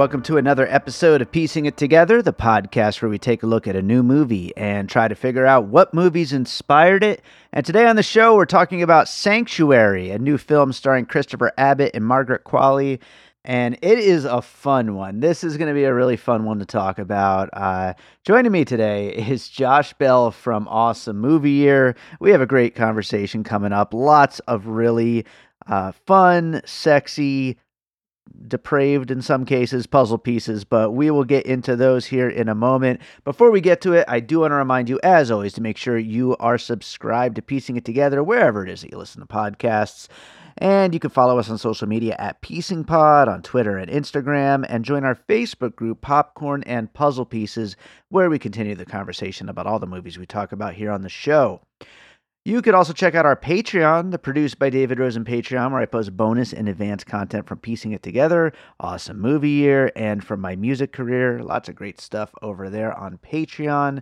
welcome to another episode of Piecing It Together, the podcast where we take a look at a new movie and try to figure out what movies inspired it. And today on the show, we're talking about Sanctuary, a new film starring Christopher Abbott and Margaret Qualley. And it is a fun one. This is going to be a really fun one to talk about. Uh, joining me today is Josh Bell from Awesome Movie Year. We have a great conversation coming up. Lots of really uh, fun, sexy, depraved in some cases puzzle pieces, but we will get into those here in a moment. Before we get to it, I do want to remind you, as always, to make sure you are subscribed to Piecing It Together wherever it is that you listen to podcasts. And you can follow us on social media at Piecing Pod on Twitter and Instagram, and join our Facebook group, Popcorn and Puzzle Pieces, where we continue the conversation about all the movies we talk about here on the show. You could also check out our Patreon, the Produced by David Rosen Patreon, where I post bonus and advanced content from Piecing It Together, Awesome Movie Year, and from my music career. Lots of great stuff over there on Patreon.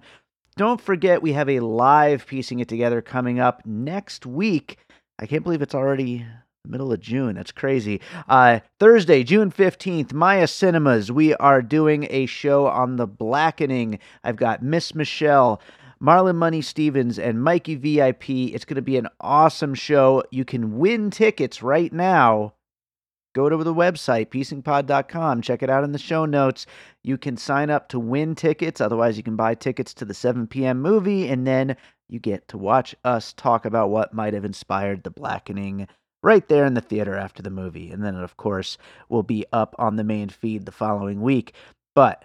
Don't forget, we have a live Piecing It Together coming up next week. I can't believe it's already middle of June. That's crazy. Uh, Thursday, June 15th, Maya Cinemas. We are doing a show on the blackening. I've got Miss Michelle. Marlon Money Stevens and Mikey VIP. It's going to be an awesome show. You can win tickets right now. Go to the website, piecingpod.com. Check it out in the show notes. You can sign up to win tickets. Otherwise, you can buy tickets to the 7 p.m. movie, and then you get to watch us talk about what might have inspired the blackening right there in the theater after the movie. And then, of course, will be up on the main feed the following week. But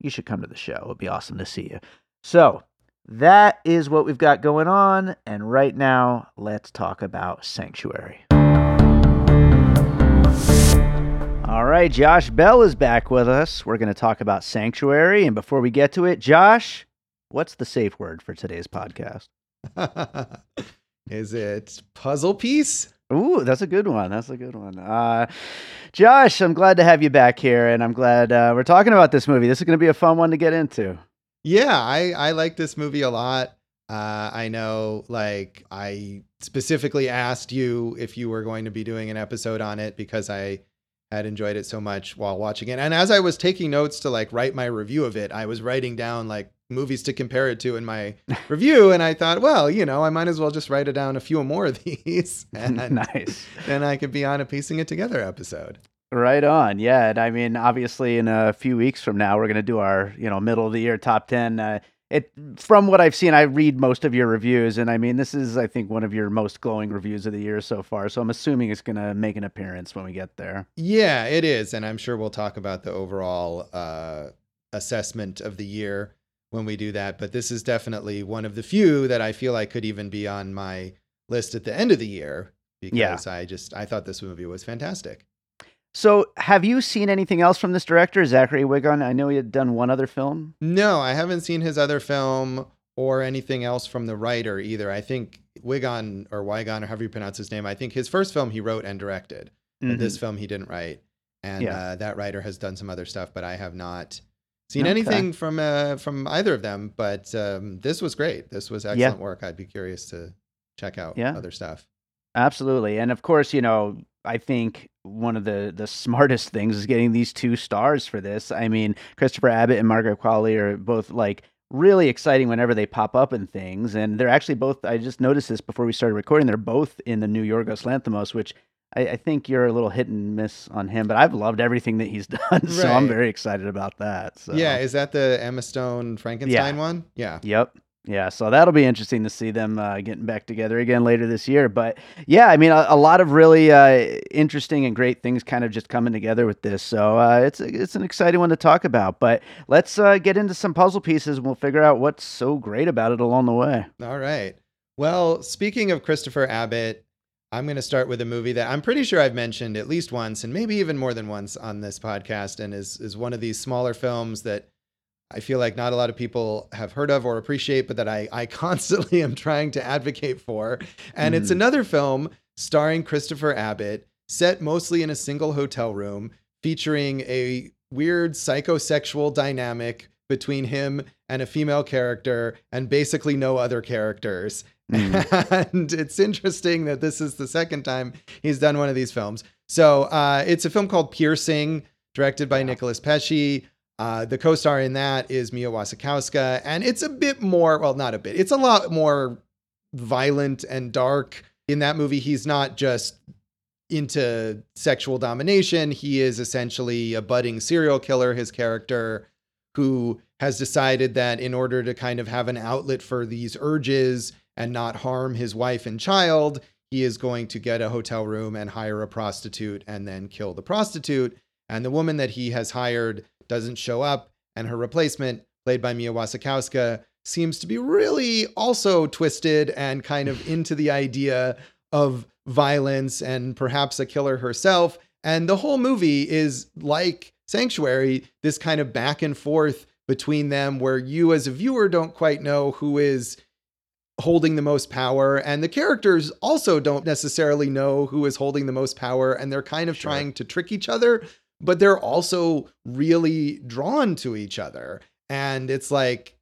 you should come to the show. It would be awesome to see you. So, that is what we've got going on. And right now, let's talk about Sanctuary. All right, Josh Bell is back with us. We're going to talk about Sanctuary. And before we get to it, Josh, what's the safe word for today's podcast? is it puzzle piece? Ooh, that's a good one. That's a good one. Uh, Josh, I'm glad to have you back here, and I'm glad uh, we're talking about this movie. This is going to be a fun one to get into. Yeah, I I like this movie a lot. Uh, I know, like, I specifically asked you if you were going to be doing an episode on it because I had enjoyed it so much while watching it. And as I was taking notes to like write my review of it, I was writing down like movies to compare it to in my review. And I thought, well, you know, I might as well just write it down a few more of these. And nice. Then I could be on a piecing it together episode. Right on. Yeah. And I mean, obviously, in a few weeks from now, we're going to do our, you know, middle of the year top 10. Uh, it from what I've seen, I read most of your reviews, and I mean, this is I think one of your most glowing reviews of the year so far. So I'm assuming it's going to make an appearance when we get there. Yeah, it is, and I'm sure we'll talk about the overall uh, assessment of the year when we do that. But this is definitely one of the few that I feel I could even be on my list at the end of the year because yeah. I just I thought this movie was fantastic. So, have you seen anything else from this director, Zachary Wigon? I know he had done one other film. No, I haven't seen his other film or anything else from the writer either. I think Wigon or Wigon or however you pronounce his name. I think his first film he wrote and directed. Mm-hmm. This film he didn't write, and yeah. uh, that writer has done some other stuff, but I have not seen okay. anything from uh, from either of them. But um, this was great. This was excellent yeah. work. I'd be curious to check out yeah. other stuff. Absolutely, and of course, you know, I think one of the the smartest things is getting these two stars for this. I mean, Christopher Abbott and Margaret Qualley are both like really exciting whenever they pop up in things, and they're actually both. I just noticed this before we started recording. They're both in the new Yorgos Lanthimos, which I, I, think you're a little hit and miss on him, but I've loved everything that he's done, so I'm very excited about that. So. Yeah, is that the Emma Stone Frankenstein yeah. one? Yeah. Yep. Yeah, so that'll be interesting to see them uh, getting back together again later this year. But yeah, I mean, a, a lot of really uh, interesting and great things kind of just coming together with this. So uh, it's it's an exciting one to talk about. But let's uh, get into some puzzle pieces, and we'll figure out what's so great about it along the way. All right. Well, speaking of Christopher Abbott, I'm going to start with a movie that I'm pretty sure I've mentioned at least once, and maybe even more than once on this podcast, and is is one of these smaller films that I feel like not a lot of people have heard of or appreciate, but that I, I constantly am trying to advocate for. And mm. it's another film starring Christopher Abbott, set mostly in a single hotel room, featuring a weird psychosexual dynamic between him and a female character and basically no other characters. Mm. and it's interesting that this is the second time he's done one of these films. So uh, it's a film called Piercing directed by Nicholas Pesce. Uh, the co-star in that is Mia Wasikowska, and it's a bit more, well, not a bit, it's a lot more violent and dark. In that movie, he's not just into sexual domination. He is essentially a budding serial killer, his character, who has decided that in order to kind of have an outlet for these urges and not harm his wife and child, he is going to get a hotel room and hire a prostitute and then kill the prostitute. And the woman that he has hired doesn't show up, and her replacement, played by Mia Wasikowska, seems to be really also twisted and kind of into the idea of violence and perhaps a killer herself. And the whole movie is like Sanctuary, this kind of back and forth between them where you as a viewer don't quite know who is holding the most power and the characters also don't necessarily know who is holding the most power and they're kind of sure. trying to trick each other but they're also really drawn to each other. And it's like,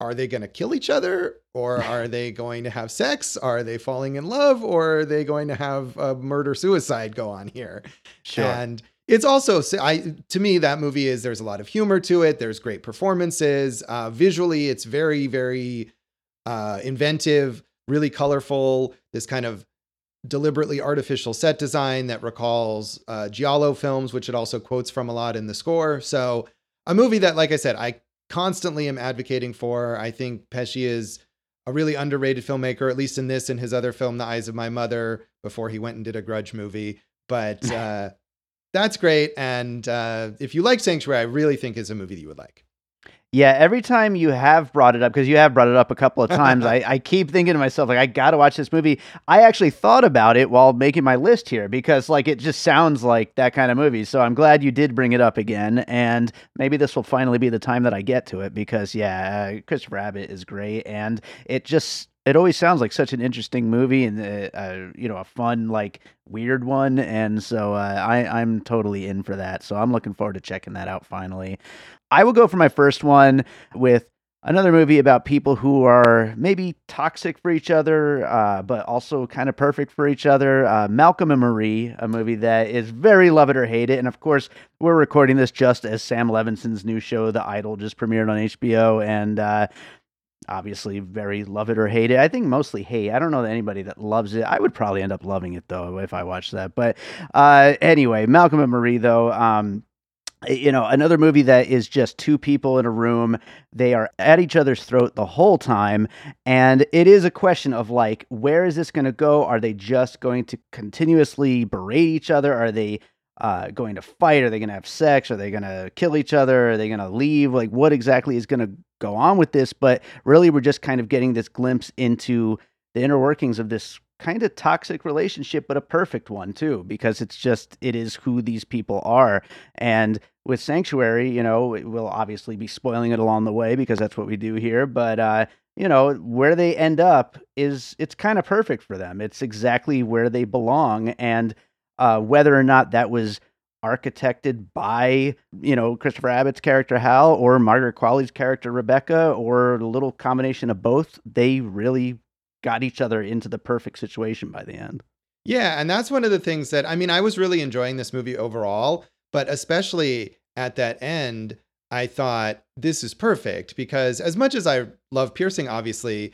are they going to kill each other or are they going to have sex? Are they falling in love or are they going to have a murder suicide go on here? Sure. And it's also I to me that movie is there's a lot of humor to it. There's great performances. Uh, visually, it's very very uh, inventive, really colorful. This kind of deliberately artificial set design that recalls uh, Giallo films, which it also quotes from a lot in the score. So, a movie that, like I said, I constantly am advocating for. I think Pesce is a really underrated filmmaker, at least in this and his other film, The Eyes of My Mother, before he went and did a Grudge movie. But uh, that's great. And uh, if you like Sanctuary, I really think is a movie that you would like. Yeah, every time you have brought it up, because you have brought it up a couple of times, I, I keep thinking to myself, like, I got to watch this movie. I actually thought about it while making my list here because, like, it just sounds like that kind of movie. So I'm glad you did bring it up again. And maybe this will finally be the time that I get to it because, yeah, uh, Christopher Abbott is great. And it just it always sounds like such an interesting movie and uh, uh, you know a fun like weird one and so uh, I I'm totally in for that so I'm looking forward to checking that out finally I will go for my first one with another movie about people who are maybe toxic for each other, uh, but also kind of perfect for each other. Uh, Malcolm and Marie, a movie that is very love it or hate it. And of course, we're recording this just as Sam Levinson's new show, The Idol, just premiered on HBO. And, uh, Obviously, very love it or hate it. I think mostly hate. I don't know anybody that loves it. I would probably end up loving it though if I watched that. But uh, anyway, Malcolm and Marie though, um, you know, another movie that is just two people in a room. They are at each other's throat the whole time. And it is a question of like, where is this going to go? Are they just going to continuously berate each other? Are they uh, going to fight? Are they going to have sex? Are they going to kill each other? Are they going to leave? Like, what exactly is going to go on with this? But really, we're just kind of getting this glimpse into the inner workings of this kind of toxic relationship, but a perfect one too, because it's just, it is who these people are. And with Sanctuary, you know, we'll obviously be spoiling it along the way because that's what we do here. But, uh, you know, where they end up is, it's kind of perfect for them. It's exactly where they belong. And uh, whether or not that was architected by you know Christopher Abbott's character Hal or Margaret Qualley's character Rebecca or a little combination of both they really got each other into the perfect situation by the end. Yeah, and that's one of the things that I mean, I was really enjoying this movie overall, but especially at that end, I thought this is perfect because as much as I love piercing, obviously,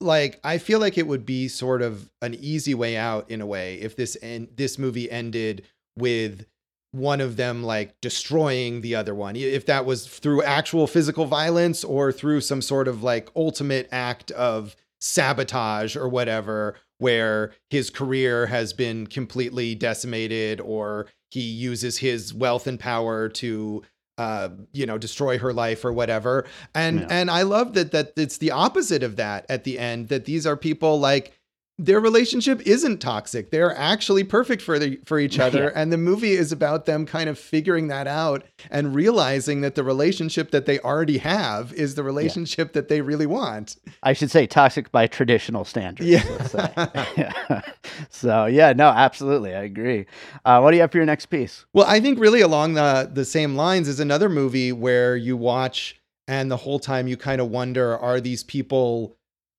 like I feel like it would be sort of an easy way out in a way if this en- this movie ended with one of them like destroying the other one if that was through actual physical violence or through some sort of like ultimate act of sabotage or whatever, where his career has been completely decimated or he uses his wealth and power to uh, you know, destroy her life or whatever. And yeah. and I love that that it's the opposite of that at the end, that these are people like their relationship isn't toxic. They're actually perfect for the, for each other yeah. and the movie is about them kind of figuring that out and realizing that the relationship that they already have is the relationship yeah. that they really want. I should say toxic by traditional standards. Yeah. So, yeah, no, absolutely. I agree. Uh, what do you have for your next piece? Well, I think really along the the same lines is another movie where you watch and the whole time you kind of wonder are these people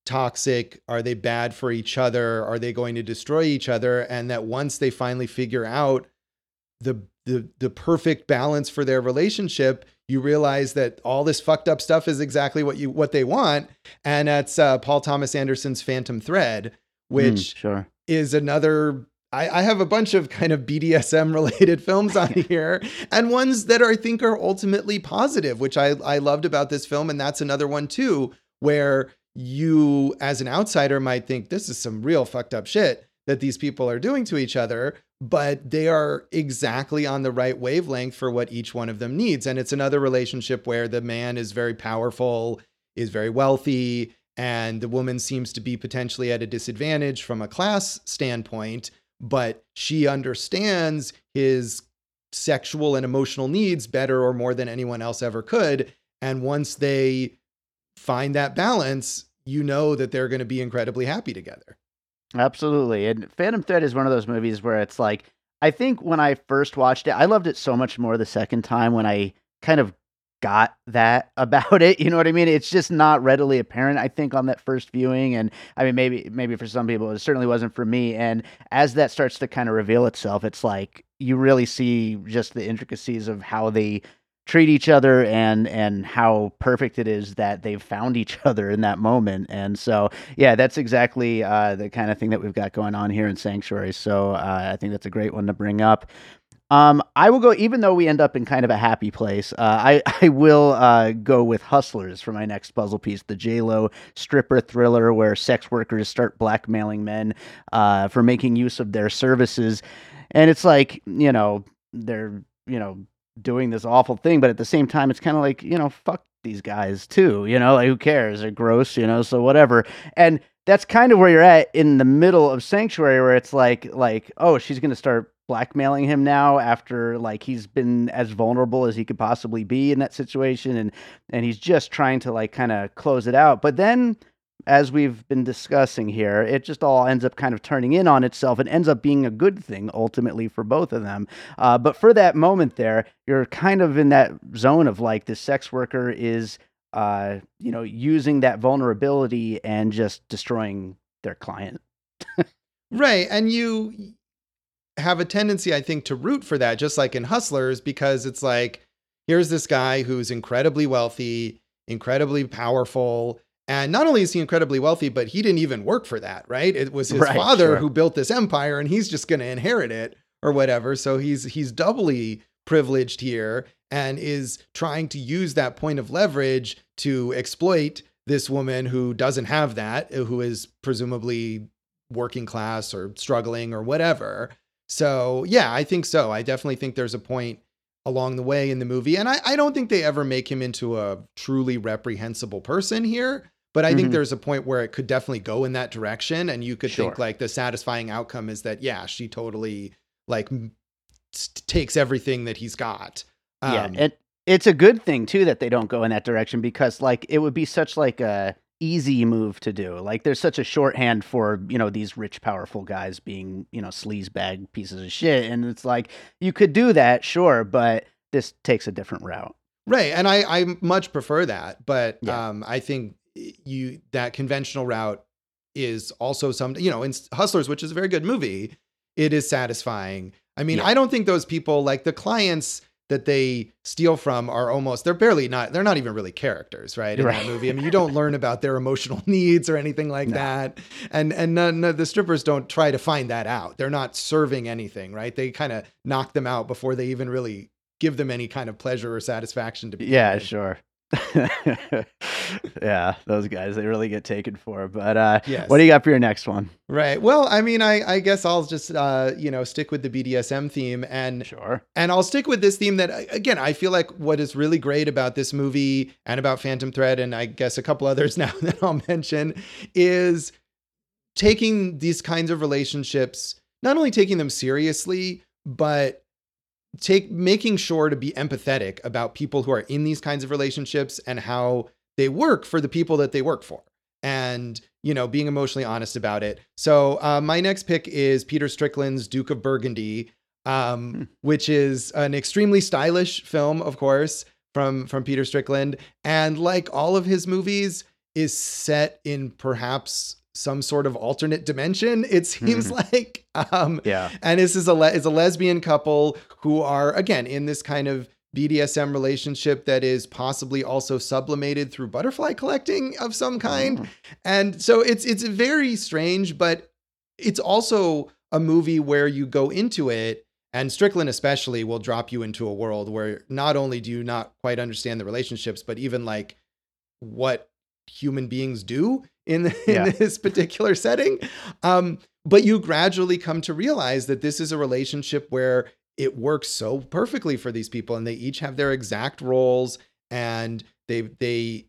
toxic? Are they bad for each other? Are they going to destroy each other? And that once they finally figure out the the the perfect balance for their relationship, you realize that all this fucked up stuff is exactly what you what they want, and that's uh, Paul Thomas Anderson's Phantom Thread, which Mm, sure. is another. I, I have a bunch of kind of BDSM related films on here, and ones that are, I think are ultimately positive, which I I loved about this film, and that's another one too, where you as an outsider might think this is some real fucked up shit that these people are doing to each other, but they are exactly on the right wavelength for what each one of them needs. And it's another relationship where the man is very powerful, is very wealthy, and the woman seems to be potentially at a disadvantage from a class standpoint, but she understands his sexual and emotional needs better or more than anyone else ever could. And once they find that balance, you know that they're going to be incredibly happy together. Absolutely. And Phantom Thread is one of those movies where it's like, I think when I first watched it, I loved it so much more the second time when I kind of got that about it. You know what I mean? It's just not readily apparent, I think, on that first viewing. And I mean, maybe, maybe for some people, it certainly wasn't for me. And as that starts to kind of reveal itself, it's like you really see just the intricacies of how they treat each other and and how perfect it is that they've found each other in that moment. And so yeah that's exactly uh, the kind of thing that we've got going on here in sanctuary. So uh, i think that's a great one to bring up. Um, I will go, even though we end up in kind of a happy place. Uh, I I will uh, go with Hustlers for my next puzzle piece, the J Lo stripper thriller where sex workers start blackmailing men uh, for making use of their services, and it's like you know they're you know doing this awful thing, but at the same time, it's kind of like you know fuck these guys too. You know, like who cares? They're gross. You know, so whatever. And that's kind of where you're at in the middle of Sanctuary, where it's like like oh she's gonna start blackmailing him now after like he's been as vulnerable as he could possibly be in that situation and and he's just trying to like kind of close it out but then as we've been discussing here it just all ends up kind of turning in on itself and ends up being a good thing ultimately for both of them uh, but for that moment there you're kind of in that zone of like this sex worker is uh, you know using that vulnerability and just destroying their client Right. And you have a tendency, I think, to root for that, just like in Hustlers, because it's like, here's this guy who's incredibly wealthy, incredibly powerful. And not only is he incredibly wealthy, but he didn't even work for that, right? It was his Right, father sure. who built this empire and he's just going to inherit it or whatever. So he's he's doubly privileged here and is trying to use that point of leverage to exploit this woman who doesn't have that, uh, who is presumably working class or struggling or whatever. So, yeah, I think so. I definitely think there's a point along the way in the movie. And I, I don't think they ever make him into a truly reprehensible person here. But I think Mhm. there's a point where it could definitely go in that direction. And you could think like the satisfying outcome is that, yeah, she totally like takes everything that he's got. yeah Um, and it's a good thing too that they don't go in that direction because like it would be such like a easy move to do like there's such a shorthand for you know these rich powerful guys being you know sleaze bag pieces of shit and it's like you could do that sure but this takes a different route Right. And I, I much prefer that. But Yeah. um, I think you that conventional route is also some, you know, in Hustlers, which is a very good movie, it is satisfying. I mean, Yeah. I don't think those people like the clients that they steal from are almost they're barely not they're not even really characters right in Right. that movie i mean you don't learn about their emotional needs or anything like No. that and and none of the strippers don't try to find that out they're not serving anything right they kind of knock them out before they even really give them any kind of pleasure or satisfaction to be yeah sure yeah those guys they really get taken for but uh Yes. what do you got for your next one right well i mean i i guess i'll just uh you know stick with the bdsm theme and sure And I'll stick with this theme that, again, I feel like what is really great about this movie and about Phantom Thread, and I guess a couple others now that I'll mention, is taking these kinds of relationships, not only taking them seriously, but take making sure to be empathetic about people who are in these kinds of relationships and how they work for the people that they work for and you know being emotionally honest about it so uh, my next pick is peter strickland's duke of burgundy um, Hmm. which is an extremely stylish film of course from from peter strickland and like all of his movies is set in perhaps some sort of alternate dimension. It seems Mhm. like, um, Yeah. and this is a le- is a lesbian couple who are again in this kind of BDSM relationship that is possibly also sublimated through butterfly collecting of some kind. Mm. And so it's it's very strange, but it's also a movie where you go into it and Strickland especially will drop you into a world where not only do you not quite understand the relationships, but even like what human beings do in, in Yeah. this particular setting. Um, but you gradually come to realize that this is a relationship where it works so perfectly for these people and they each have their exact roles and they they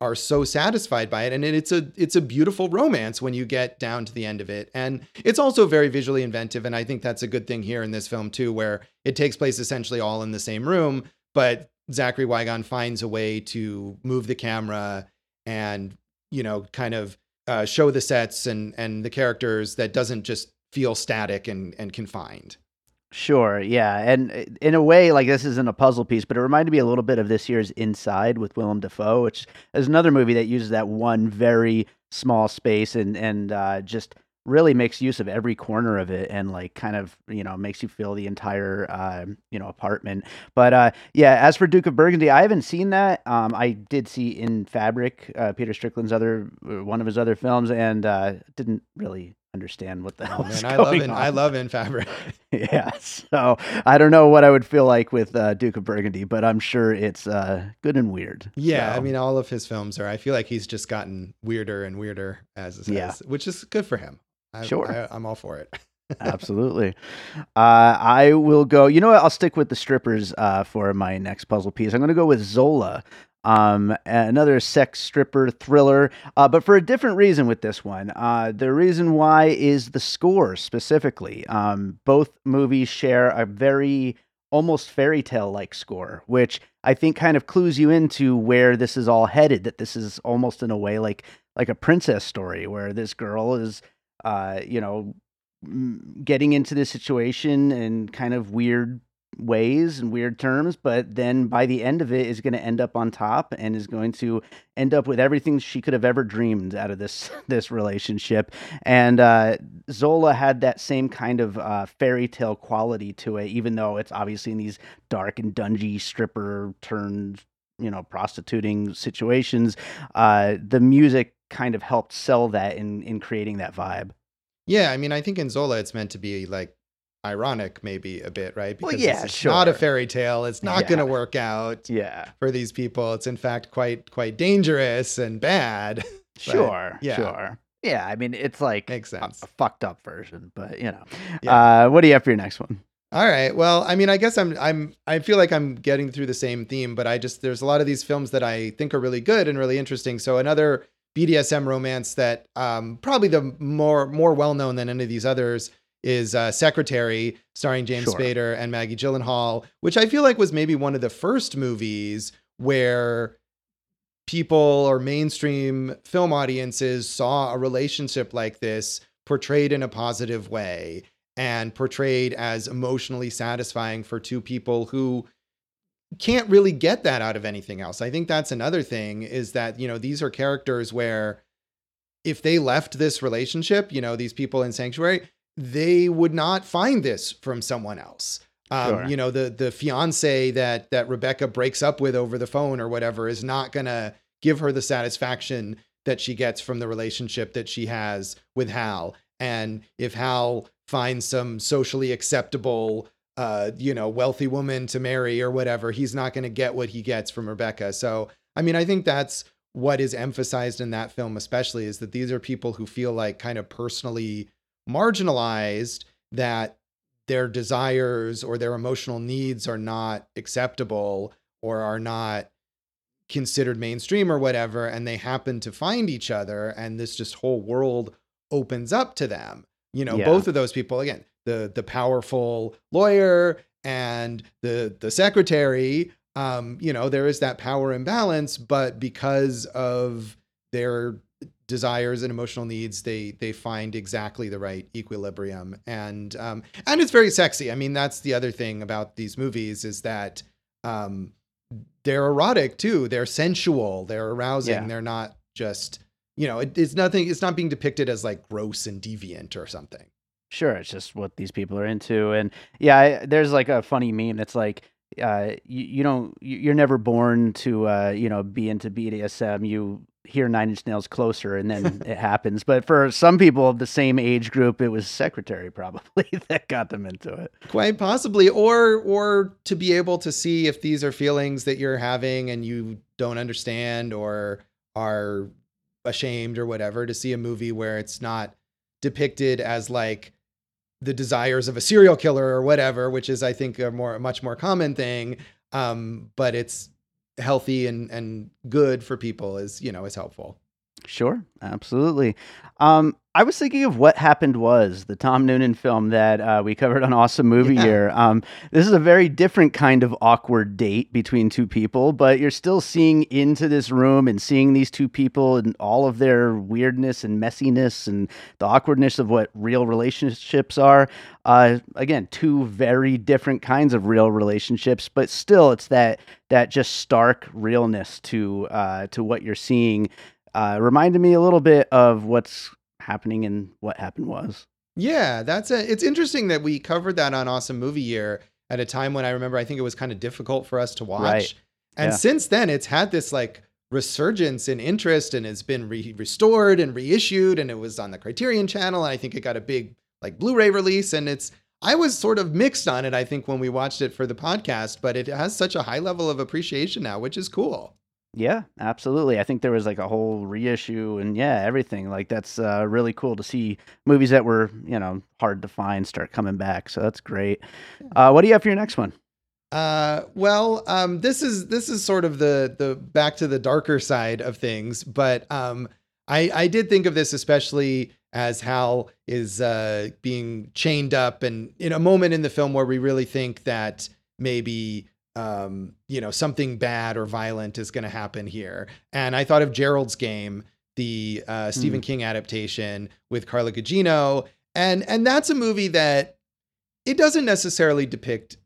are so satisfied by it and it's a it's a beautiful romance when you get down to the end of it and it's also very visually inventive and i think that's a good thing here in this film too where it takes place essentially all in the same room but zachary Wigon finds a way to move the camera and you know kind of uh, show the sets and and the characters that doesn't just feel static and and confined. Sure, yeah, and uh, in a way, like this isn't a puzzle piece, but it reminded me a little bit of this year's Inside with Willem Dafoe, which is another movie that uses that one very small space and and uh, just really makes use of every corner of it, and like kind of you know makes you feel the entire uh, you know apartment. But uh, yeah, as for Duke of Burgundy, I haven't seen that. Um, I did see In Fabric, uh, Peter Strickland's other uh, one of his other films, and uh, didn't really understand what the hell oh man i love going in on. i love in fabric Yeah, so I don't know what I would feel like with uh, Duke of Burgundy, but I'm sure it's uh, good and weird. Yeah, I mean, all of his films are. I feel like he's just gotten weirder and weirder as, as Yeah. which is good for him. I, Sure. I, I'm all for it. absolutely. Uh, I will go. You know what? I'll stick with the strippers uh, for my next puzzle piece. I'm going to go with Zola. Um, another sex stripper thriller, uh, but for a different reason with this one. Uh, the reason why is the score specifically. Um, both movies share a very almost fairy tale like score, which I think kind of clues you into where this is all headed. That this is almost in a way like like a princess story where this girl is, uh, you know, getting into this situation in kind of weird ways and weird terms, but then by the end of it is going to end up on top and is going to end up with everything she could have ever dreamed out of this this relationship. And uh, Zola had that same kind of uh, fairy tale quality to it, even though it's obviously in these dark and dungy stripper turned you know prostituting situations. Uh, the music kind of helped sell that in in creating that vibe. Yeah, I mean, I think in Zola it's meant to be like ironic, maybe a bit, right? Well, yeah, it's not a fairy tale. It's not Yeah. going to work out Yeah. for these people. It's in fact quite quite dangerous and bad. Sure. yeah. Sure. Yeah. I mean, it's like Makes a, sense. a fucked up version, but you know. Yeah. Uh, what do you have for your next one? All right. Well, I mean, I guess I'm I'm I feel like I'm getting through the same theme, but I just there's a lot of these films that I think are really good and really interesting. So another BDSM romance that um, probably the more more well known than any of these others is uh, Secretary, starring James Sure. Spader and Maggie Gyllenhaal, which I feel like was maybe one of the first movies where people or mainstream film audiences saw a relationship like this portrayed in a positive way and portrayed as emotionally satisfying for two people who can't really get that out of anything else. I think that's another thing is that, you know, these are characters where if they left this relationship, you know, these people in Sanctuary, they would not find this from someone else. Um, Sure. You know, the the fiance that that Rebecca breaks up with over the phone or whatever is not gonna give her the satisfaction that she gets from the relationship that she has with Hal. And if Hal finds some socially acceptable, uh, you know, wealthy woman to marry or whatever, he's not going to get what he gets from Rebecca. So, I mean, I think that's what is emphasized in that film, especially, is that these are people who feel like kind of personally marginalized, that their desires or their emotional needs are not acceptable or are not considered mainstream or whatever and they happen to find each other and this just whole world opens up to them you know Yeah. both of those people again the the powerful lawyer and the the secretary um you know there is that power imbalance but because of their desires and emotional needs they they find exactly the right equilibrium and um and it's very sexy i mean that's the other thing about these movies is that um they're erotic too they're sensual they're arousing Yeah. they're not just you know, it, it's nothing. It's not being depicted as like gross and deviant or something. Sure, it's just what these people are into, and yeah, I, there's like a funny meme that's like, uh, you, you don't, you're never born to, uh, you know, be into BDSM. You hear Nine Inch Nails closer, and then it happens. But for some people of the same age group, it was Secretary probably that got them into it. Quite possibly, or or to be able to see if these are feelings that you're having and you don't understand or are ashamed or whatever. To see a movie where it's not depicted as like the desires of a serial killer or whatever, which is I think a more a much more common thing. Um, but it's healthy and and good for people is you know is helpful. Sure, absolutely. Um, I was thinking of what happened was the Tom Noonan film that uh, we covered on Awesome Movie Yeah. Year. Um, this is a very different kind of awkward date between two people, but you're still seeing into this room and seeing these two people and all of their weirdness and messiness and the awkwardness of what real relationships are. Uh, again, two very different kinds of real relationships, but still, it's that that just stark realness to uh, to what you're seeing. Uh, reminded me a little bit of what's happening and what happened was. Yeah, that's a. It's interesting that we covered that on Awesome Movie Year at a time when I remember I think it was kind of difficult for us to watch. Right. And Yeah. since then, it's had this like resurgence in interest and it's been re- restored and reissued. And it was on the Criterion Channel, and I think it got a big like Blu-ray release. And it's I was sort of mixed on it. I think when we watched it for the podcast, but it has such a high level of appreciation now, which is cool. Yeah, absolutely. I think there was like a whole reissue and yeah, everything. Like that's uh, really cool to see movies that were you know hard to find start coming back. So that's great. Uh, what do you have for your next one? Uh, well, um, this is this is sort of the the back to the darker side of things, but um, I I did think of this especially as Hal is uh, being chained up, and in a moment in the film where we really think that maybe um, you know something bad or violent is going to happen here, and I thought of Gerald's Game, the uh, Stephen King adaptation with Carla Gugino, and and that's a movie that it doesn't necessarily depict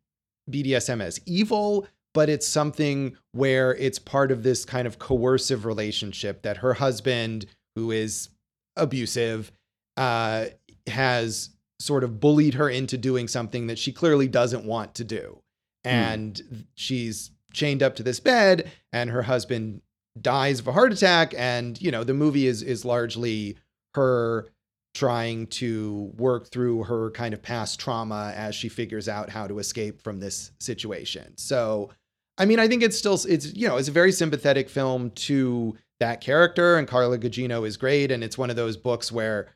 BDSM as evil, but it's something where it's part of this kind of coercive relationship that her husband, who is abusive, uh, has sort of bullied her into doing something that she clearly doesn't want to do. Hmm. And she's chained up to this bed, and her husband dies of a heart attack. And, you know, the movie is is largely her trying to work through her kind of past trauma as she figures out how to escape from this situation. So, I mean, I think it's still it's you know, it's a very sympathetic film to that character and Carla Gugino is great and it's one of those books where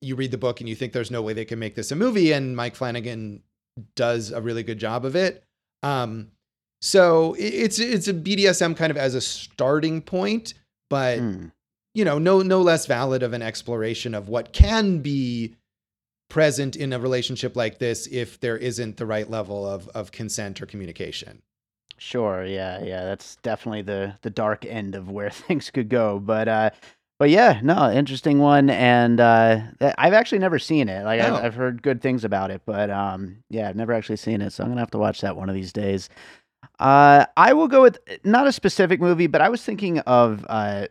you read the book and you think there's no way they can make this a movie and Mike Flanagan does a really good job of it. Um so it's it's a BDSM kind of as a starting point, but Hmm. you know, no no less valid of an exploration of what can be present in a relationship like this if there isn't the right level of of consent or communication. Sure, yeah, yeah. That's definitely the the dark end of where things could go. But uh but yeah, no, interesting one and uh I've actually never seen it. Like Oh. I've, I've heard good things about it, but um yeah, I've never actually seen it, so I'm going to have to watch that one of these days. Uh I will go with not a specific movie, but I was thinking of uh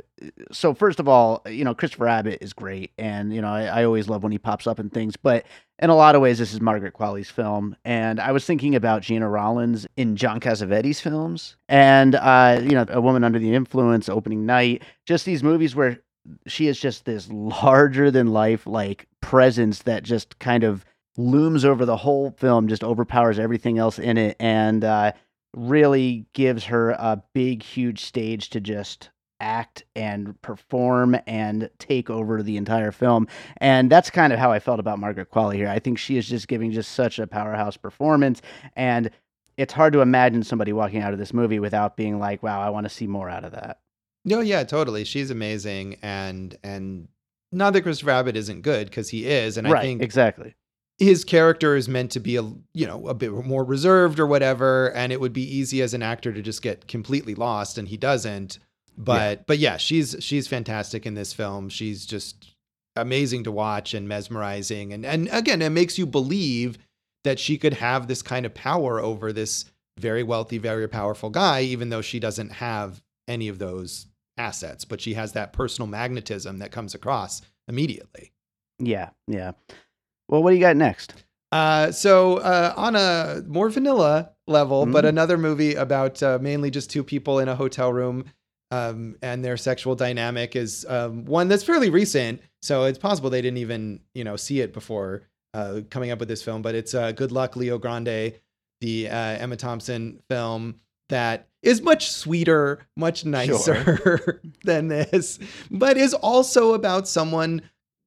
so first of all, you know, Christopher Abbott is great and you know, I, I always love when he pops up in things, but in a lot of ways, this is Margaret Qualley's film, and I was thinking about Gena Rowlands in John Cassavetes films, and uh, you know, A Woman Under the Influence, Opening Night, just these movies where she is just this larger than life like presence that just kind of looms over the whole film, just overpowers everything else in it, and uh, really gives her a big, huge stage to just act and perform and take over the entire film. And that's kind of how I felt about Margaret Qualley here. I think she is just giving just such a powerhouse performance. And it's hard to imagine somebody walking out of this movie without being like, wow, I want to see more out of that. No, yeah, totally. She's amazing and and not that Christopher Abbott isn't good because he is and I think exactly. his character is meant to be a you know a bit more reserved or whatever and it would be easy as an actor to just get completely lost and he doesn't but but yeah she's she's fantastic in this film she's just amazing to watch and mesmerizing and and again it makes you believe that she could have this kind of power over this very wealthy very powerful guy even though she doesn't have any of those assets, but she has that personal magnetism that comes across immediately. Yeah, yeah. Well, what do you got next? Uh, so uh, on a more vanilla level, but Mm. another movie about uh, mainly just two people in a hotel room um, and their sexual dynamic is um, one that's fairly recent. So it's possible they didn't even you know see it before uh, coming up with this film. But it's uh, Good Luck Leo Grande, the uh, Emma Thompson film that is much sweeter, much nicer than this, but is also about someone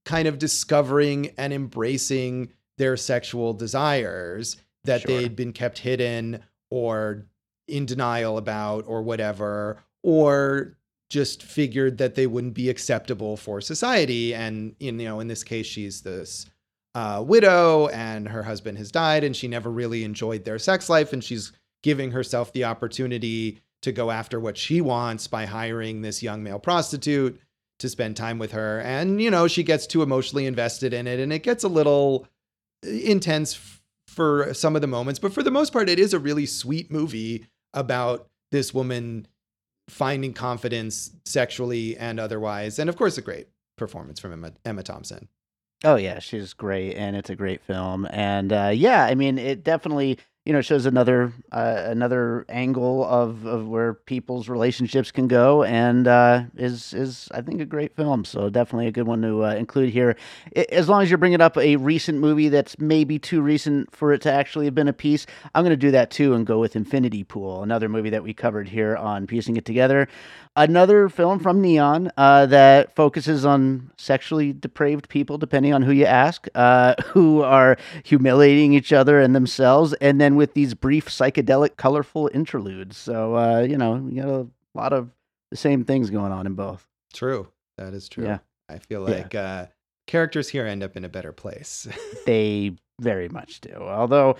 kind of discovering and embracing their sexual desires that Sure. they'd been kept hidden or in denial about or whatever or just figured that they wouldn't be acceptable for society and in you know in this case she's this uh, widow and her husband has died and she never really enjoyed their sex life and she's giving herself the opportunity to go after what she wants by hiring this young male prostitute to spend time with her. And you know she gets too emotionally invested in it and it gets a little intense f- for some of the moments. But for the most part it is a really sweet movie about this woman finding confidence sexually and otherwise. And of course a great performance from Emma, Emma Thompson. Oh yeah, she's great, and it's a great film. And uh, yeah, I mean, it definitely you know shows another uh, another angle of, of where people's relationships can go, and uh, is is I think a great film. So definitely a good one to uh, include here. As long as you're bringing up a recent movie that's maybe too recent for it to actually have been a piece, I'm going to do that too and go with Infinity Pool, another movie that we covered here on piecing it together. Another film from Neon uh, that focuses on sexually depraved people, depending on who you ask, uh, who are humiliating each other and themselves, and then with these brief psychedelic, colorful interludes. So uh, you know, you got a lot of the same things going on in both. true that is true Yeah. I feel Yeah. like uh, characters here end up in a better place They very much do. Although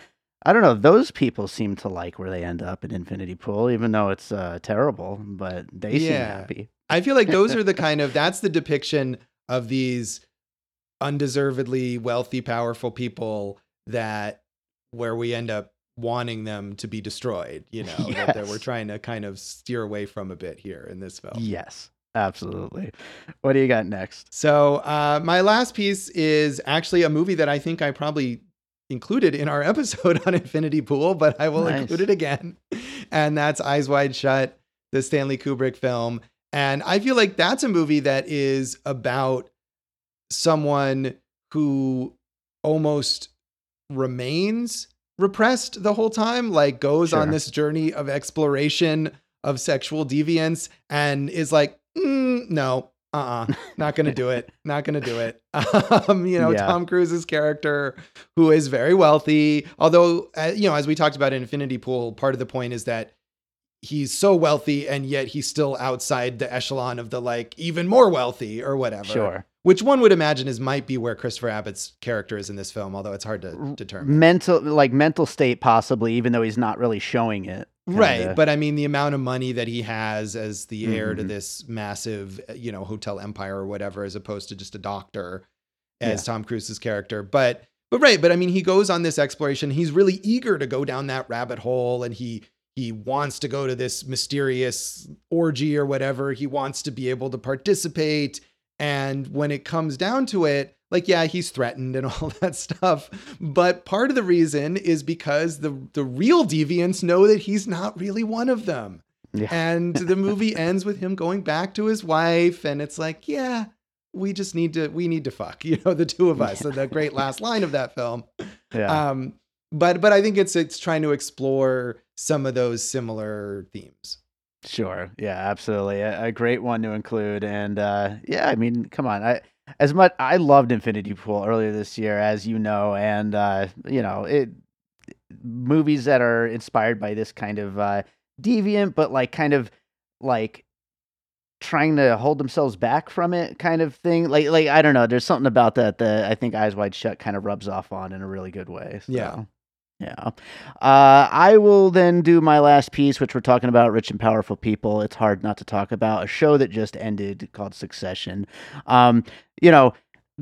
I don't know, those people seem to like where they end up in Infinity Pool, even though it's uh, terrible. But they seem Yeah. happy. I feel like those are the kind of that's the depiction of these undeservedly wealthy, powerful people that where we end up wanting them to be destroyed, you know, that, that we're trying to kind of steer away from a bit here in this film. Yes, absolutely. What do you got next? So, uh, my last piece is actually a movie that I think I probably included in our episode on Infinity Pool, but I will Nice. include it again. And that's Eyes Wide Shut, the Stanley Kubrick film. And I feel like that's a movie that is about someone who almost remains repressed the whole time, like goes on this journey of exploration of sexual deviance and is like, "Mm, no, uh-uh, not gonna do it, not gonna do it. Um, you know, Yeah. Tom Cruise's character, who is very wealthy, although uh, you know, as we talked about in Infinity Pool, part of the point is that he's so wealthy and yet he's still outside the echelon of the like even more wealthy or whatever. Sure. Which one would imagine is might be where Christopher Abbott's character is in this film, although it's hard to determine. Mental, like mental state, possibly, even though he's not really showing it. Right, kinda. but I mean the amount of money that he has as the heir to Mhm. this massive, uh, you know, hotel empire or whatever, as opposed to just a doctor, as Tom Cruise's character. But but right, but I mean he goes on this exploration. He's really eager to go down that rabbit hole, and he he wants to go to this mysterious orgy or whatever. He wants to be able to participate. And when it comes down to it, like yeah, he's threatened and all that stuff. But part of the reason is because the the real deviants know that he's not really one of them. Yeah. And the movie ends with him going back to his wife, and it's like, yeah, we just need to we need to fuck, you know, the two of us. So the great last line of that film. yeah. Um, but but I think it's it's trying to explore some of those similar themes. Sure. Yeah, absolutely. A, a great one to include. And uh, yeah, I mean, come on. I as much I loved Infinity Pool earlier this year, as you know, and uh, you know, it movies that are inspired by this kind of uh, deviant, but like kind of like trying to hold themselves back from it kind of thing. Like like I don't know, there's something about that that I think Eyes Wide Shut kind of rubs off on in a really good way. So, Yeah. Uh, I will then do my last piece, which we're talking about rich and powerful people. It's hard not to talk about a show that just ended called Succession. Um, you know,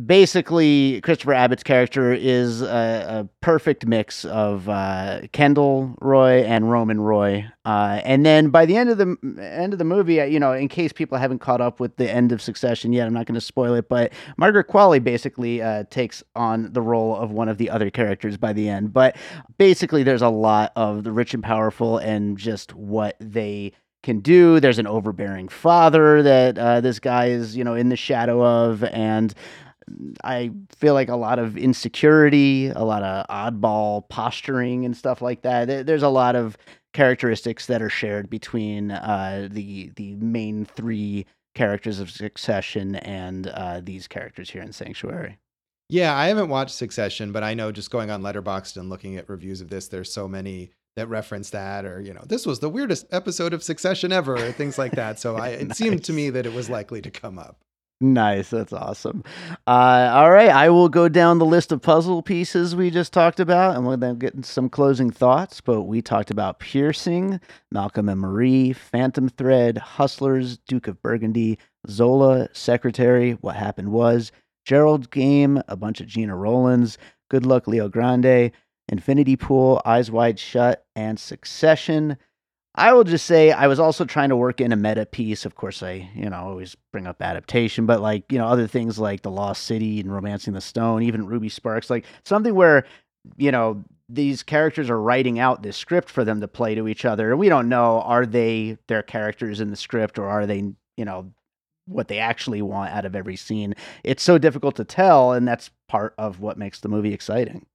basically Christopher Abbott's character is a, a perfect mix of uh, Kendall Roy and Roman Roy. Uh, and then by the end of the end of the movie, you know, in case people haven't caught up with the end of Succession yet, I'm not going to spoil it, but Margaret Qualley basically uh, takes on the role of one of the other characters by the end. But basically, there's a lot of the rich and powerful and just what they can do. There's an overbearing father that uh, this guy is, you know, in the shadow of, and I feel like a lot of insecurity, a lot of oddball posturing and stuff like that. There's a lot of characteristics that are shared between uh, the the main three characters of Succession and uh, these characters here in Sanctuary. Yeah, I haven't watched Succession, but I know just going on Letterboxd and looking at reviews of this, there's so many that reference that, or you know, this was the weirdest episode of Succession ever, or things like that. So I, it nice. seemed to me that it was likely to come up. Nice, that's awesome. Uh, all right, I will go down the list of puzzle pieces we just talked about, and we'll then get some closing thoughts. But we talked about piercing, Malcolm and Marie, Phantom Thread, Hustlers, Duke of Burgundy, Zola, Secretary, What Happened Was, Gerald Game, a bunch of Gena Rowlands, Good Luck Leo Grande, Infinity Pool, Eyes Wide Shut, and Succession. I will just say I was also trying to work in a meta piece. Of course, I, you know, always bring up adaptation, but like, you know, other things like The Lost City and Romancing the Stone, even Ruby Sparks, like something where, you know, these characters are writing out this script for them to play to each other. And we don't know, are they their characters in the script or are they, you know, what they actually want out of every scene? It's so difficult to tell. And that's part of what makes the movie exciting.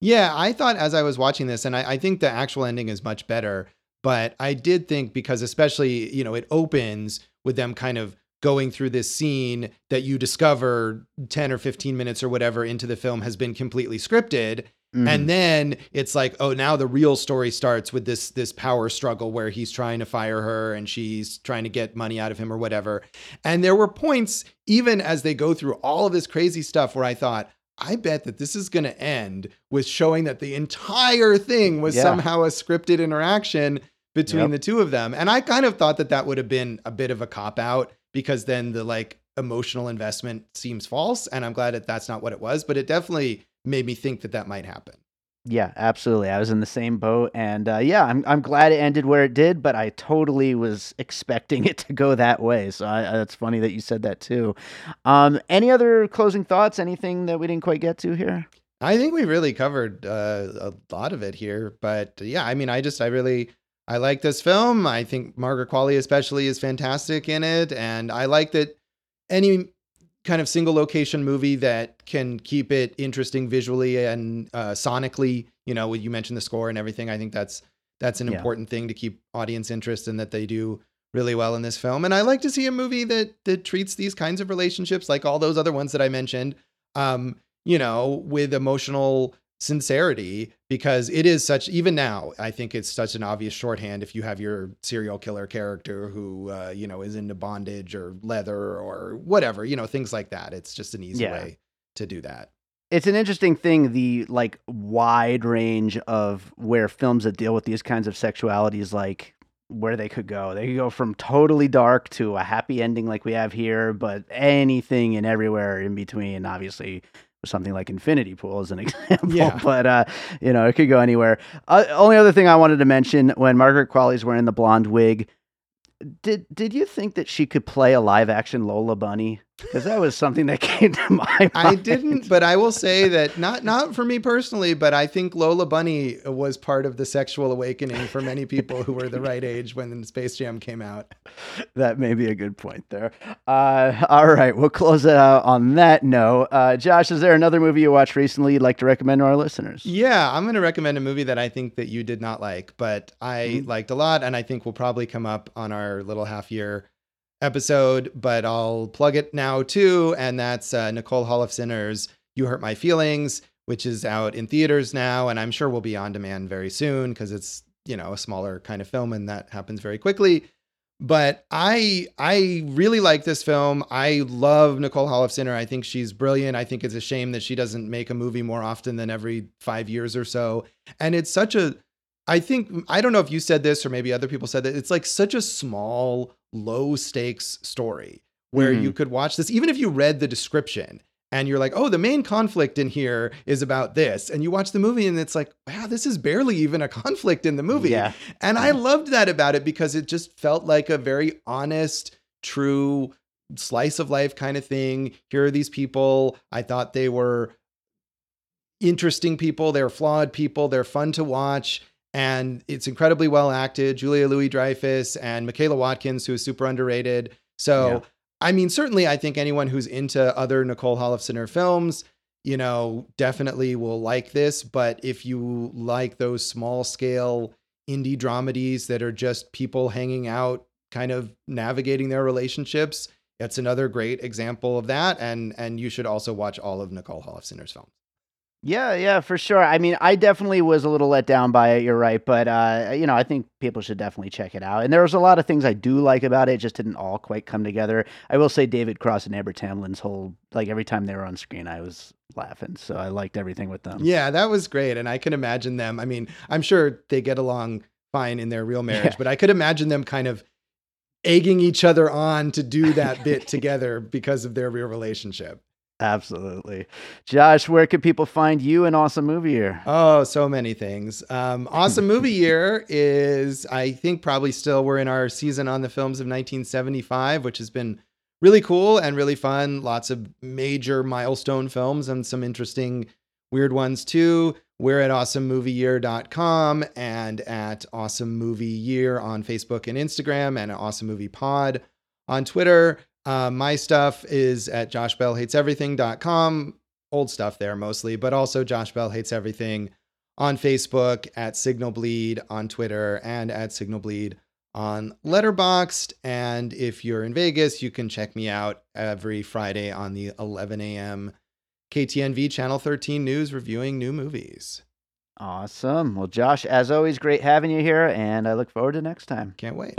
Yeah, I thought as I was watching this, and I, I think the actual ending is much better but I did think because, especially, you know, it opens with them kind of going through this scene that you discover 10 or 15 minutes or whatever into the film has been completely scripted. Mm. And then it's like, oh, now the real story starts with this this power struggle where he's trying to fire her and she's trying to get money out of him or whatever. And there were points, even as they go through all of this crazy stuff, where I thought, I bet that this is going to end with showing that the entire thing was yeah. somehow a scripted interaction between yep. the two of them. And I kind of thought that that would have been a bit of a cop out because then the like emotional investment seems false. And I'm glad that that's not what it was, but it definitely made me think that that might happen. Yeah, absolutely. I was in the same boat, and uh, yeah, I'm I'm glad it ended where it did, but I totally was expecting it to go that way. So I, it's funny that you said that too. Um, any other closing thoughts? Anything that we didn't quite get to here? I think we really covered uh, a lot of it here, but yeah, I mean, I just I really I like this film. I think Margaret Qualley especially is fantastic in it, and I like that any kind of single location movie that can keep it interesting visually and uh, sonically. You know, you mentioned the score and everything. I think that's that's an yeah. important thing to keep audience interest and that they do really well in this film. And I like to see a movie that that treats these kinds of relationships like all those other ones that I mentioned. Um, you know, with emotional sincerity because it is such even now i think it's such an obvious shorthand if you have your serial killer character who uh, you know is into bondage or leather or whatever you know things like that. It's just an easy yeah. way to do that. It's an interesting thing the like wide range of where films that deal with these kinds of sexualities like where they could go. They could go from totally dark to a happy ending like we have here but anything and everywhere in between obviously something like Infinity Pool as an example. Yeah. But uh, you know, it could go anywhere. Uh, only other thing I wanted to mention when Margaret Qualley's wearing the blonde wig, did did you think that she could play a live action Lola Bunny? Because that was something that came to my mind. I didn't, but I will say that not not for me personally, but I think Lola Bunny was part of the sexual awakening for many people who were the right age when Space Jam came out. That may be a good point there. Uh, all right, we'll close it out on that note. Uh, Josh, is there another movie you watched recently you'd like to recommend to our listeners? Yeah, I'm going to recommend a movie that I think that you did not like, but I mm-hmm. liked a lot, and I think will probably come up on our little half year episode, but I'll plug it now too. And that's uh, Nicole Holofcener's You Hurt My Feelings, which is out in theaters now. And I'm sure will be on demand very soon because it's, you know, a smaller kind of film and that happens very quickly. But I I really like this film. I love Nicole Holofcener. I think she's brilliant. I think it's a shame that she doesn't make a movie more often than every five years or so. And it's such a I think I don't know if you said this or maybe other people said that it's like such a small low stakes story where mm-hmm. you could watch this, even if you read the description and you're like, oh, the main conflict in here is about this. And you watch the movie and it's like, wow, this is barely even a conflict in the movie. Yeah. And I loved that about it because it just felt like a very honest, true slice of life kind of thing. Here are these people. I thought they were interesting people. They're flawed people. They're fun to watch. And it's incredibly well acted. Julia Louis Dreyfus and Michaela Watkins, who is super underrated. So, Yeah. I mean, certainly, I think anyone who's into other Nicole Holofcener films, you know, definitely will like this. But if you like those small scale indie dramedies that are just people hanging out, kind of navigating their relationships, it's another great example of that. And and you should also watch all of Nicole Holofcener's films. Yeah, yeah, for sure. I mean, I definitely was a little let down by it. You're right, but uh, you know, I think people should definitely check it out. And there was a lot of things I do like about it, it just didn't all quite come together. I will say, David Cross and Amber Tamblyn's whole like every time they were on screen, I was laughing. So I liked everything with them. Yeah, that was great. And I can imagine them. I mean, I'm sure they get along fine in their real marriage, Yeah. but I could imagine them kind of egging each other on to do that bit together because of their real relationship. Absolutely. Josh, where can people find you in Awesome Movie Year? Oh, so many things. Um, awesome movie year is, I think, probably still we're in our season on the films of 1975, which has been really cool and really fun. Lots of major milestone films and some interesting weird ones too. We're at awesomemovieyear.com and at Awesome Movie Year on Facebook and Instagram and at Awesome Movie Pod on Twitter. Uh, my stuff is at joshbellhateseverything.com. Old stuff there mostly, but also Josh Bell Hates Everything on Facebook, at Signal Bleed on Twitter, and at Signal Bleed on Letterboxd. And if you're in Vegas, you can check me out every Friday on the 11 a.m. KTNV Channel 13 News reviewing new movies. Awesome. Well, Josh, as always, great having you here, and I look forward to next time. Can't wait.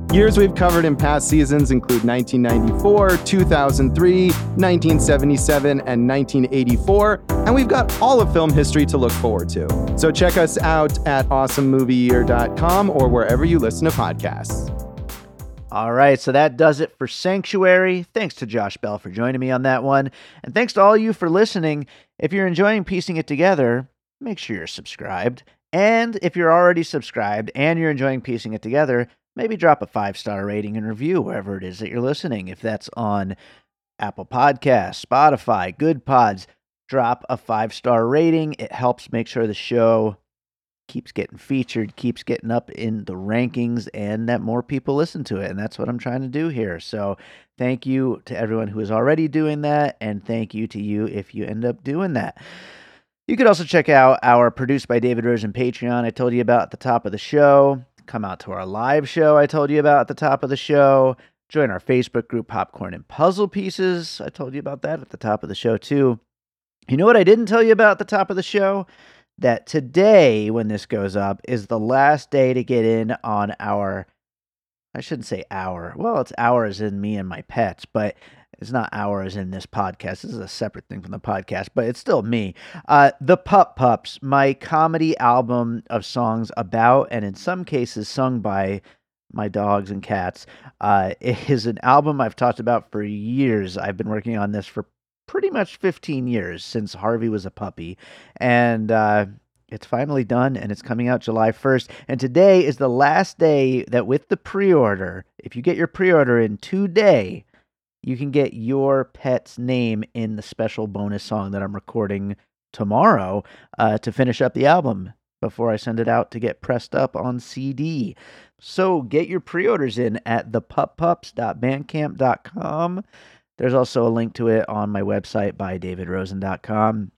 Years we've covered in past seasons include 1994, 2003, 1977, and 1984, and we've got all of film history to look forward to. So check us out at awesomemovieyear.com or wherever you listen to podcasts. All right, so that does it for Sanctuary. Thanks to Josh Bell for joining me on that one. And thanks to all you for listening. If you're enjoying piecing it together, make sure you're subscribed. And if you're already subscribed and you're enjoying piecing it together, maybe drop a five star rating and review wherever it is that you're listening. If that's on Apple Podcasts, Spotify, Good Pods, drop a five star rating. It helps make sure the show keeps getting featured, keeps getting up in the rankings, and that more people listen to it. And that's what I'm trying to do here. So thank you to everyone who is already doing that. And thank you to you if you end up doing that. You could also check out our Produced by David Rosen Patreon I told you about at the top of the show. Come out to our live show I told you about at the top of the show. Join our Facebook group, Popcorn and Puzzle Pieces. I told you about that at the top of the show, too. You know what I didn't tell you about at the top of the show? That today, when this goes up, is the last day to get in on our. I shouldn't say our. Well, it's ours in me and my pets, but it's not ours in this podcast. This is a separate thing from the podcast, but it's still me. Uh, the Pup Pups, my comedy album of songs about and in some cases sung by my dogs and cats, uh, is an album I've talked about for years. I've been working on this for pretty much 15 years since Harvey was a puppy. And uh, it's finally done and it's coming out July 1st. And today is the last day that, with the pre order, if you get your pre order in today, you can get your pet's name in the special bonus song that I'm recording tomorrow uh, to finish up the album before I send it out to get pressed up on CD. So get your pre orders in at thepuppups.bandcamp.com. There's also a link to it on my website by davidrosen.com.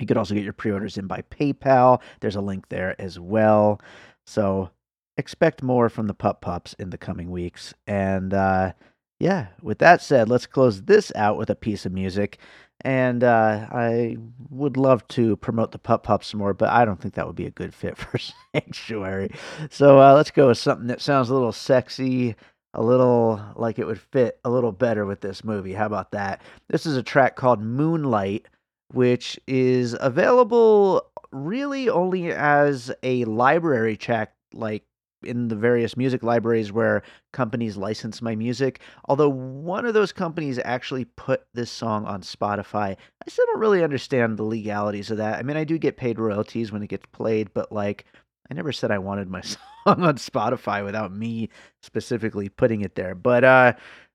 You could also get your pre orders in by PayPal. There's a link there as well. So expect more from the Pup Pups in the coming weeks. And uh, yeah, with that said, let's close this out with a piece of music. and uh, I would love to promote the Pup Pup some more, but I don't think that would be a good fit for Sanctuary. So uh, let's go with something that sounds a little sexy, a little like it would fit a little better with this movie. How about that? This is a track called Moonlight, which is available really only as a library track, like in the various music libraries where companies license my music. Although one of those companies actually put this song on Spotify. I still don't really understand the legalities of that. I mean, I do get paid royalties when it gets played, but like I never said I wanted my song on Spotify without me specifically putting it there. But uh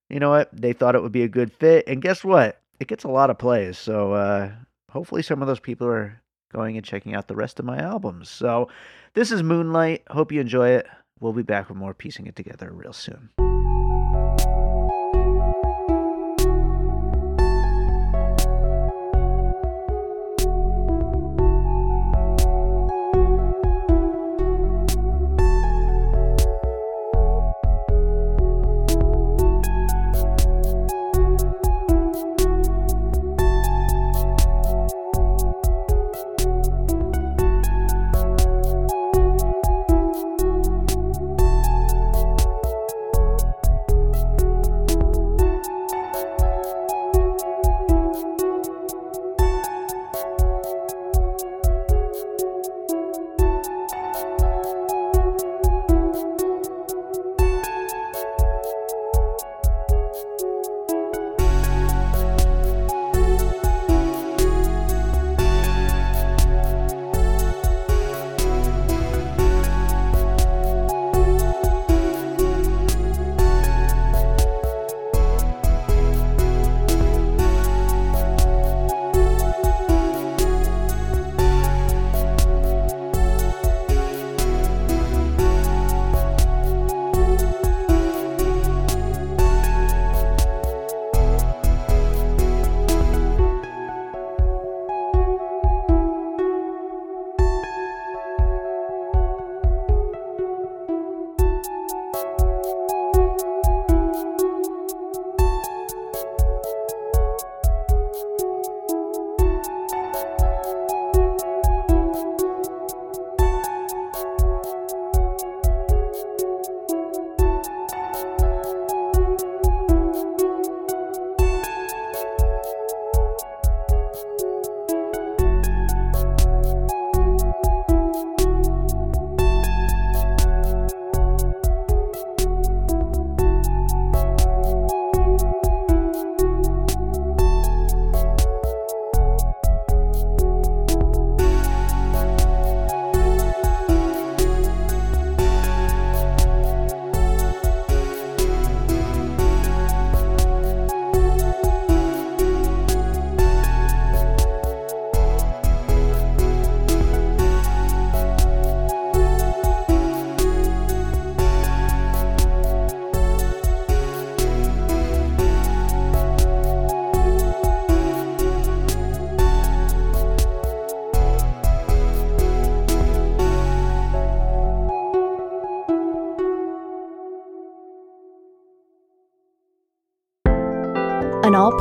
you know what? They thought it would be a good fit and guess what? It gets a lot of plays. So uh hopefully some of those people are going and checking out the rest of my albums. So this is Moonlight. Hope you enjoy it. We'll be back with more piecing it together real soon.